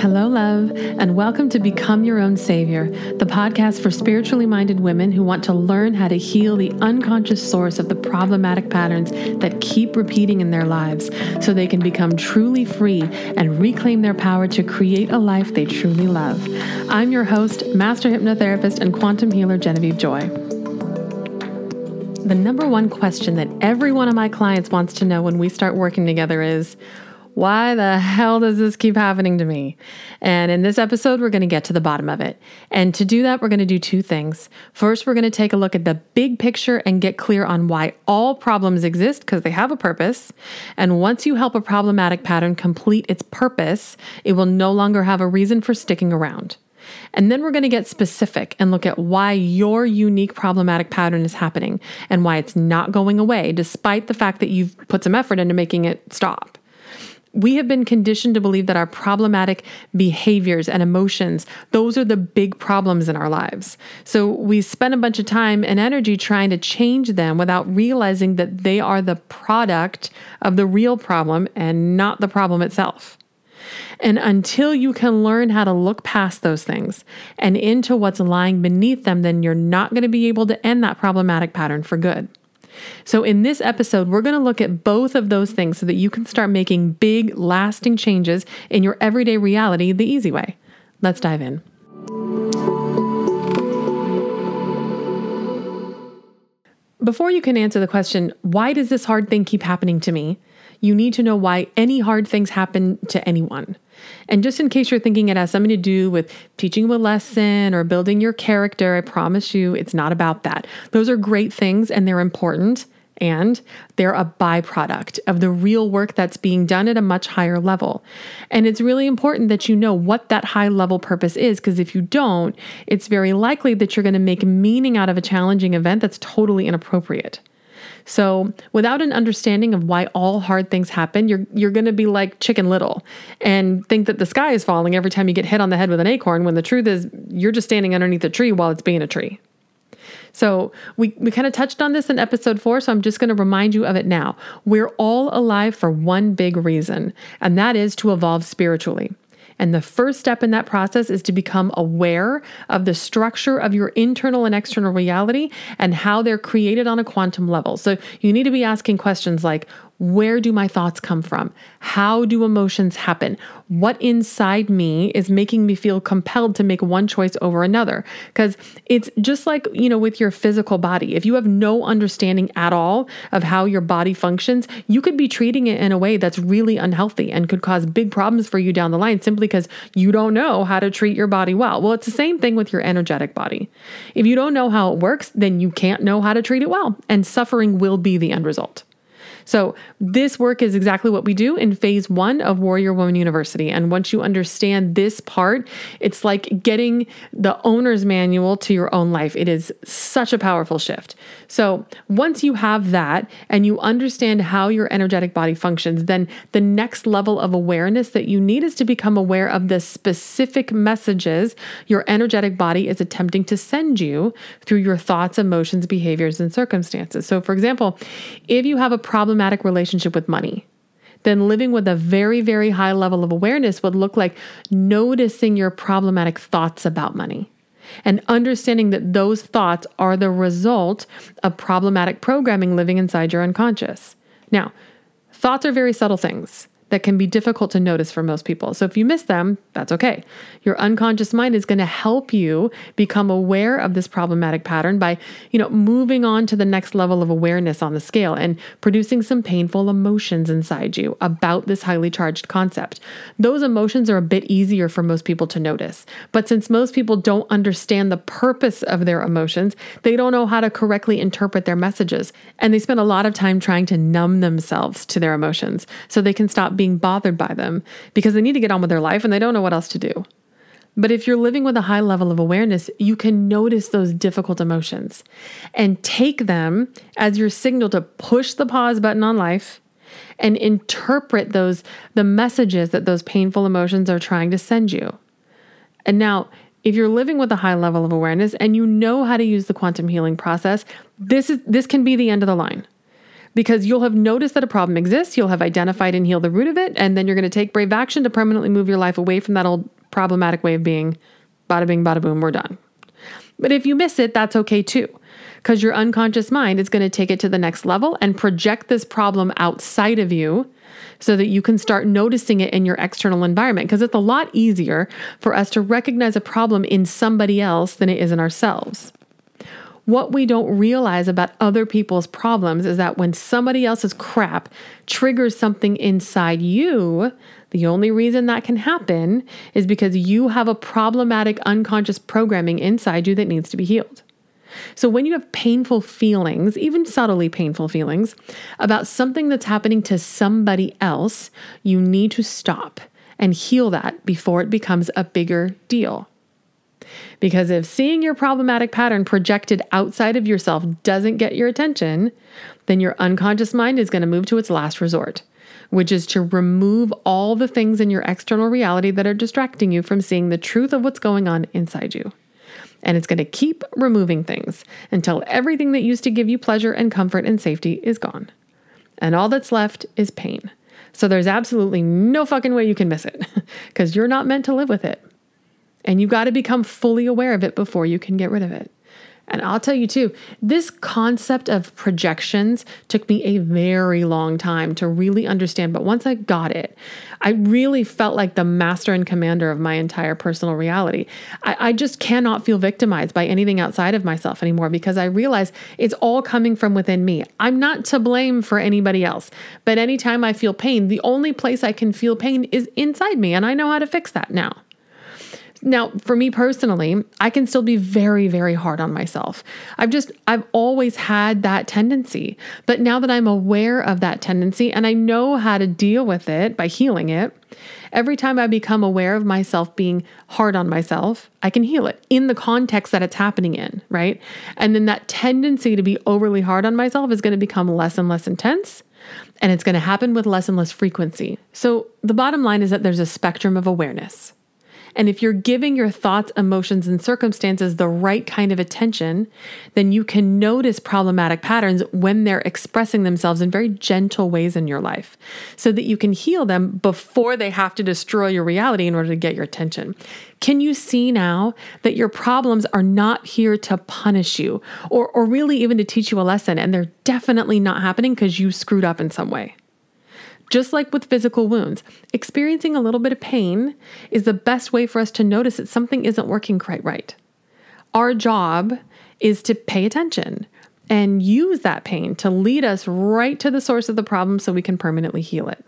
Hello, love, and welcome to Become Your Own Savior, the podcast for spiritually minded women who want to learn how to heal the unconscious source of the problematic patterns that keep repeating in their lives so they can become truly free and reclaim their power to create a life they truly love. I'm your host, Master Hypnotherapist and Quantum Healer Genevieve Joy. The number one question that every one of my clients wants to know when we start working together is, why the hell does this keep happening to me? And in this episode, we're going to get to the bottom of it. And to do that, we're going to do two things. First, we're going to take a look at the big picture and get clear on why all problems exist because they have a purpose. And once you help a problematic pattern complete its purpose, it will no longer have a reason for sticking around. And then we're going to get specific and look at why your unique problematic pattern is happening and why it's not going away, despite the fact that you've put some effort into making it stop. We have been conditioned to believe that our problematic behaviors and emotions, those are the big problems in our lives. So we spend a bunch of time and energy trying to change them without realizing that they are the product of the real problem and not the problem itself. And until you can learn how to look past those things and into what's lying beneath them, then you're not going to be able to end that problematic pattern for good. So, in this episode, we're going to look at both of those things so that you can start making big, lasting changes in your everyday reality the easy way. Let's dive in. Before you can answer the question, why does this hard thing keep happening to me? You need to know why any hard things happen to anyone. And just in case you're thinking it has something to do with teaching you a lesson or building your character, I promise you it's not about that. Those are great things and they're important and they're a byproduct of the real work that's being done at a much higher level. And it's really important that you know what that high level purpose is, because if you don't, it's very likely that you're going to make meaning out of a challenging event that's totally inappropriate. So, without an understanding of why all hard things happen, you're you're going to be like Chicken Little and think that the sky is falling every time you get hit on the head with an acorn when the truth is you're just standing underneath a tree while it's being a tree. So, we, we kind of touched on this in episode four, so I'm just going to remind you of it now. We're all alive for one big reason, and that is to evolve spiritually. And the first step in that process is to become aware of the structure of your internal and external reality and how they're created on a quantum level. So you need to be asking questions like, where do my thoughts come from? How do emotions happen? What inside me is making me feel compelled to make one choice over another? Because it's just like, you know, with your physical body. If you have no understanding at all of how your body functions, you could be treating it in a way that's really unhealthy and could cause big problems for you down the line simply because you don't know how to treat your body well. Well, it's the same thing with your energetic body. If you don't know how it works, then you can't know how to treat it well, and suffering will be the end result. So, this work is exactly what we do in phase one of Warrior Woman University. And once you understand this part, it's like getting the owner's manual to your own life. It is such a powerful shift. So, once you have that and you understand how your energetic body functions, then the next level of awareness that you need is to become aware of the specific messages your energetic body is attempting to send you through your thoughts, emotions, behaviors, and circumstances. So, for example, if you have a problem problematic relationship with money, then living with a very, very high level of awareness would look like noticing your problematic thoughts about money and understanding that those thoughts are the result of problematic programming living inside your unconscious. Now, thoughts are very subtle things that can be difficult to notice for most people. So if you miss them, that's okay. Your unconscious mind is going to help you become aware of this problematic pattern by, you know, moving on to the next level of awareness on the scale and producing some painful emotions inside you about this highly charged concept. Those emotions are a bit easier for most people to notice. But since most people don't understand the purpose of their emotions, they don't know how to correctly interpret their messages, and they spend a lot of time trying to numb themselves to their emotions so they can stop being bothered by them because they need to get on with their life and they don't know what else to do. But if you're living with a high level of awareness, you can notice those difficult emotions and take them as your signal to push the pause button on life and interpret those the messages that those painful emotions are trying to send you. And now, if you're living with a high level of awareness and you know how to use the quantum healing process, this is this can be the end of the line because you'll have noticed that a problem exists, you'll have identified and healed the root of it, and then you're going to take brave action to permanently move your life away from that old problematic way of being. Bada bing, bada boom, we're done. But if you miss it, that's okay too, because your unconscious mind is going to take it to the next level and project this problem outside of you so that you can start noticing it in your external environment. Because it's a lot easier for us to recognize a problem in somebody else than it is in ourselves. What we don't realize about other people's problems is that when somebody else's crap triggers something inside you, the only reason that can happen is because you have a problematic unconscious programming inside you that needs to be healed. So, when you have painful feelings, even subtly painful feelings, about something that's happening to somebody else, you need to stop and heal that before it becomes a bigger deal. Because if seeing your problematic pattern projected outside of yourself doesn't get your attention, then your unconscious mind is going to move to its last resort, which is to remove all the things in your external reality that are distracting you from seeing the truth of what's going on inside you. And it's going to keep removing things until everything that used to give you pleasure and comfort and safety is gone. And all that's left is pain. So there's absolutely no fucking way you can miss it because you're not meant to live with it. And you've got to become fully aware of it before you can get rid of it. And I'll tell you too, this concept of projections took me a very long time to really understand. But once I got it, I really felt like the master and commander of my entire personal reality. I, I just cannot feel victimized by anything outside of myself anymore because I realize it's all coming from within me. I'm not to blame for anybody else. But anytime I feel pain, the only place I can feel pain is inside me. And I know how to fix that now. Now, for me personally, I can still be very, very hard on myself. I've just, I've always had that tendency. But now that I'm aware of that tendency and I know how to deal with it by healing it, every time I become aware of myself being hard on myself, I can heal it in the context that it's happening in, right? And then that tendency to be overly hard on myself is going to become less and less intense. And it's going to happen with less and less frequency. So, the bottom line is that there's a spectrum of awareness. And if you're giving your thoughts, emotions, and circumstances the right kind of attention, then you can notice problematic patterns when they're expressing themselves in very gentle ways in your life so that you can heal them before they have to destroy your reality in order to get your attention. Can you see now that your problems are not here to punish you or, or really even to teach you a lesson? And they're definitely not happening because you screwed up in some way. Just like with physical wounds, experiencing a little bit of pain is the best way for us to notice that something isn't working quite right. Our job is to pay attention and use that pain to lead us right to the source of the problem so we can permanently heal it.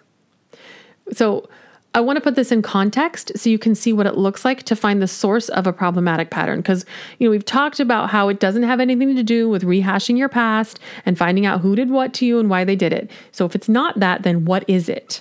So, I want to put this in context so you can see what it looks like to find the source of a problematic pattern. Because, you know, we've talked about how it doesn't have anything to do with rehashing your past and finding out who did what to you and why they did it. So, if it's not that, then what is it?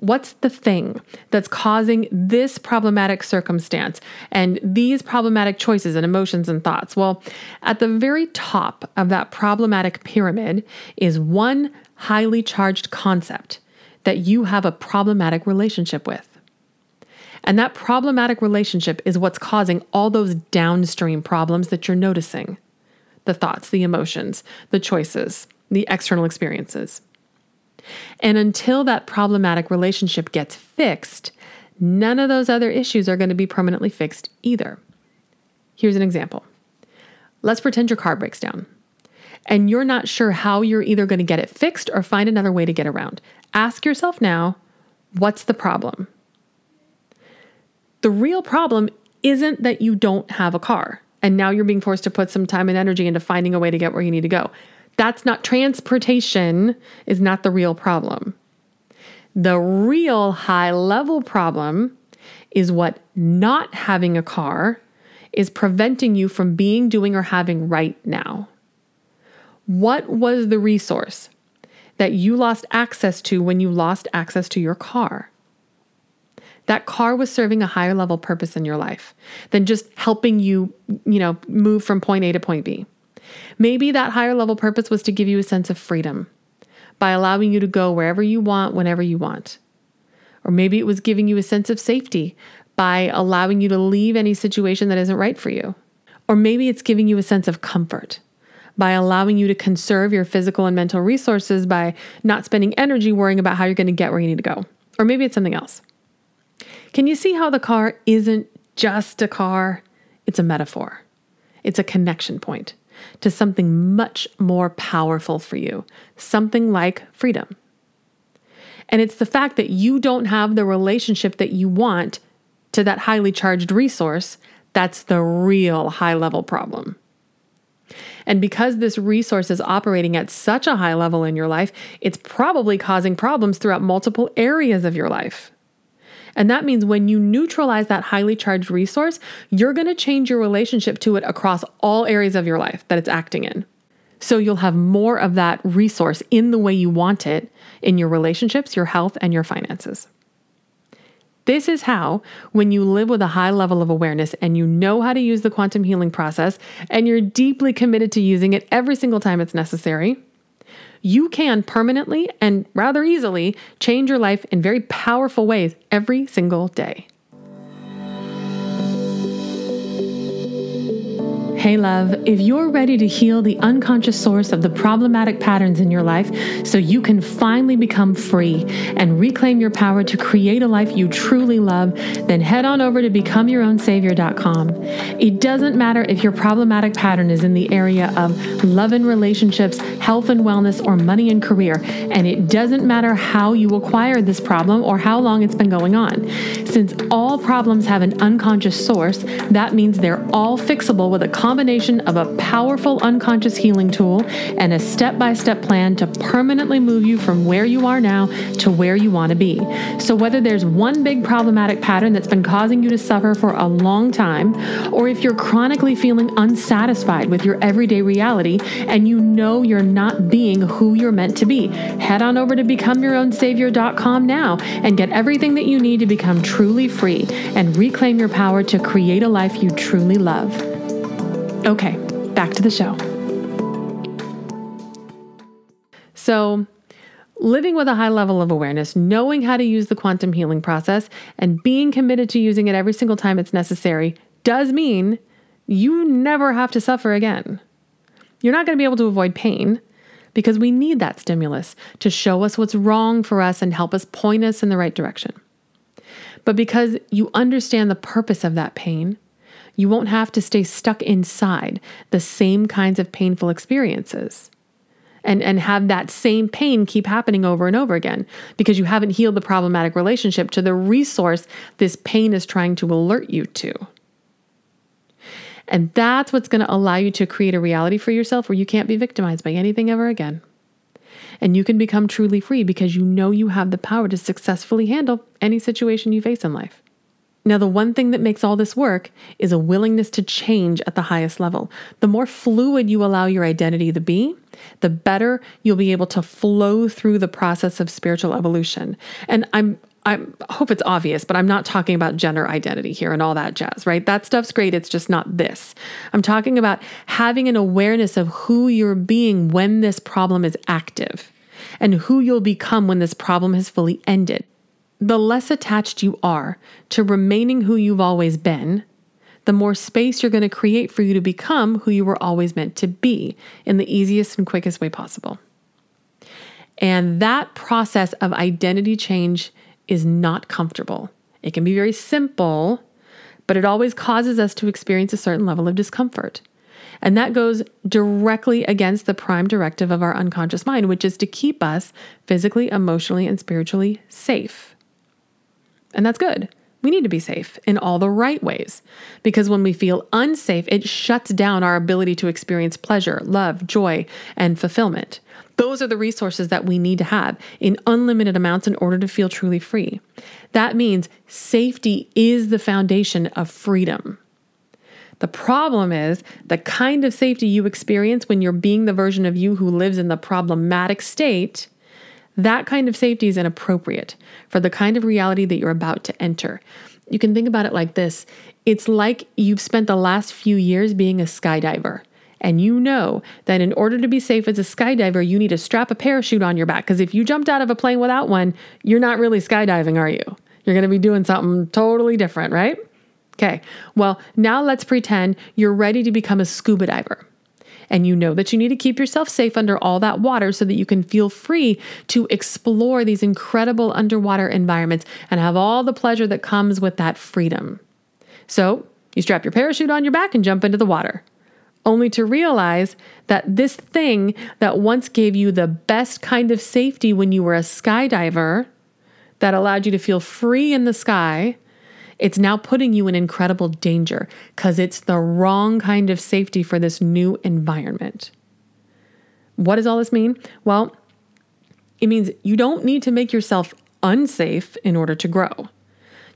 What's the thing that's causing this problematic circumstance and these problematic choices and emotions and thoughts? Well, at the very top of that problematic pyramid is one highly charged concept that you have a problematic relationship with. And that problematic relationship is what's causing all those downstream problems that you're noticing the thoughts, the emotions, the choices, the external experiences. And until that problematic relationship gets fixed, none of those other issues are going to be permanently fixed either. Here's an example. Let's pretend your car breaks down and you're not sure how you're either going to get it fixed or find another way to get around. Ask yourself now what's the problem? The real problem isn't that you don't have a car and now you're being forced to put some time and energy into finding a way to get where you need to go. That's not transportation, is not the real problem. The real high level problem is what not having a car is preventing you from being, doing, or having right now. What was the resource that you lost access to when you lost access to your car. That car was serving a higher level purpose in your life than just helping you, you know, move from point A to point B. Maybe that higher level purpose was to give you a sense of freedom by allowing you to go wherever you want, whenever you want. Or maybe it was giving you a sense of safety by allowing you to leave any situation that isn't right for you. Or maybe it's giving you a sense of comfort by allowing you to conserve your physical and mental resources by not spending energy worrying about how you're going to get where you need to go. Or maybe it's something else. Can you see how the car isn't just a car? It's a metaphor, it's a connection point to something much more powerful for you, something like freedom. And it's the fact that you don't have the relationship that you want to that highly charged resource that's the real high level problem. And because this resource is operating at such a high level in your life, it's probably causing problems throughout multiple areas of your life. And that means when you neutralize that highly charged resource, you're going to change your relationship to it across all areas of your life that it's acting in. So you'll have more of that resource in the way you want it in your relationships, your health, and your finances. This is how, when you live with a high level of awareness and you know how to use the quantum healing process and you're deeply committed to using it every single time it's necessary, you can permanently and rather easily change your life in very powerful ways every single day. Hey, love, if you're ready to heal the unconscious source of the problematic patterns in your life so you can finally become free and reclaim your power to create a life you truly love, then head on over to becomeyourownsavior.com. It doesn't matter if your problematic pattern is in the area of love and relationships, health and wellness, or money and career, and it doesn't matter how you acquired this problem or how long it's been going on. Since all problems have an unconscious source, that means they're all fixable with a combination of a powerful unconscious healing tool and a step by step plan to permanently move you from where you are now to where you want to be. So, whether there's one big problematic pattern that's been causing you to suffer for a long time, or if you're chronically feeling unsatisfied with your everyday reality and you know you're not being who you're meant to be, head on over to becomeyourownsavior.com now and get everything that you need to become truly free and reclaim your power to create a life you truly love. Okay, back to the show. So, living with a high level of awareness, knowing how to use the quantum healing process, and being committed to using it every single time it's necessary does mean you never have to suffer again. You're not going to be able to avoid pain because we need that stimulus to show us what's wrong for us and help us point us in the right direction. But because you understand the purpose of that pain, you won't have to stay stuck inside the same kinds of painful experiences and, and have that same pain keep happening over and over again because you haven't healed the problematic relationship to the resource this pain is trying to alert you to. And that's what's going to allow you to create a reality for yourself where you can't be victimized by anything ever again. And you can become truly free because you know you have the power to successfully handle any situation you face in life. Now, the one thing that makes all this work is a willingness to change at the highest level. The more fluid you allow your identity to be, the better you'll be able to flow through the process of spiritual evolution. And I'm I hope it's obvious, but I'm not talking about gender identity here and all that jazz, right? That stuff's great. It's just not this. I'm talking about having an awareness of who you're being when this problem is active and who you'll become when this problem has fully ended the less attached you are to remaining who you've always been, the more space you're going to create for you to become who you were always meant to be in the easiest and quickest way possible. And that process of identity change is not comfortable. It can be very simple, but it always causes us to experience a certain level of discomfort. And that goes directly against the prime directive of our unconscious mind, which is to keep us physically, emotionally, and spiritually safe. And that's good. We need to be safe in all the right ways because when we feel unsafe, it shuts down our ability to experience pleasure, love, joy, and fulfillment. Those are the resources that we need to have in unlimited amounts in order to feel truly free. That means safety is the foundation of freedom. The problem is the kind of safety you experience when you're being the version of you who lives in the problematic state that kind of safety is inappropriate for the kind of reality that you're about to enter. You can think about it like this it's like you've spent the last few years being a skydiver. And you know that in order to be safe as a skydiver, you need to strap a parachute on your back. Because if you jumped out of a plane without one, you're not really skydiving, are you? You're going to be doing something totally different, right? Okay, well, now let's pretend you're ready to become a scuba diver And you know that you need to keep yourself safe under all that water so that you can feel free to explore these incredible underwater environments and have all the pleasure that comes with that freedom. So you strap your parachute on your back and jump into the water, only to realize that this thing that once gave you the best kind of safety when you were a skydiver, that allowed you to feel free in the sky, it's now putting you in incredible danger because it's the wrong kind of safety for this new environment. What does all this mean? Well, it means you don't need to make yourself unsafe in order to grow.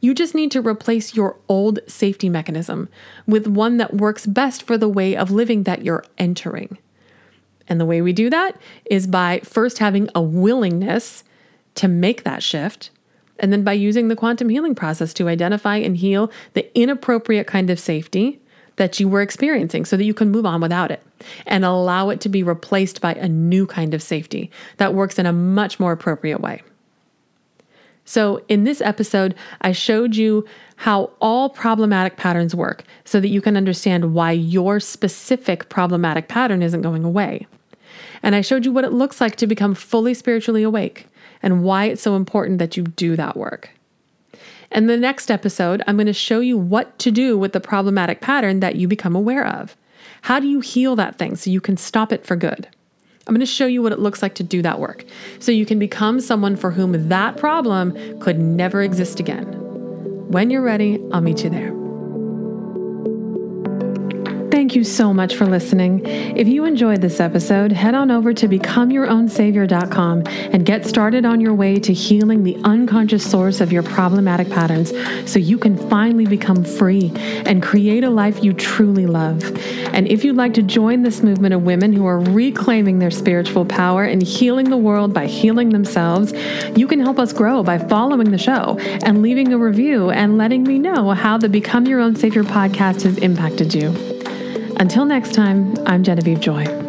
You just need to replace your old safety mechanism with one that works best for the way of living that you're entering. And the way we do that is by first having a willingness to make that shift, and then by using the quantum healing process to identify and heal the inappropriate kind of safety that you were experiencing so that you can move on without it and allow it to be replaced by a new kind of safety that works in a much more appropriate way. So, in this episode, I showed you how all problematic patterns work so that you can understand why your specific problematic pattern isn't going away. And I showed you what it looks like to become fully spiritually awake and why it's so important that you do that work. In the next episode, I'm going to show you what to do with the problematic pattern that you become aware of. How do you heal that thing so you can stop it for good? I'm going to show you what it looks like to do that work so you can become someone for whom that problem could never exist again. When you're ready, I'll meet you there. Thank you so much for listening. If you enjoyed this episode, head on over to becomeyourownsavior.com and get started on your way to healing the unconscious source of your problematic patterns so you can finally become free and create a life you truly love. And if you'd like to join this movement of women who are reclaiming their spiritual power and healing the world by healing themselves, you can help us grow by following the show and leaving a review and letting me know how the Become Your Own Savior podcast has impacted you. Until next time, I'm Genevieve Joy.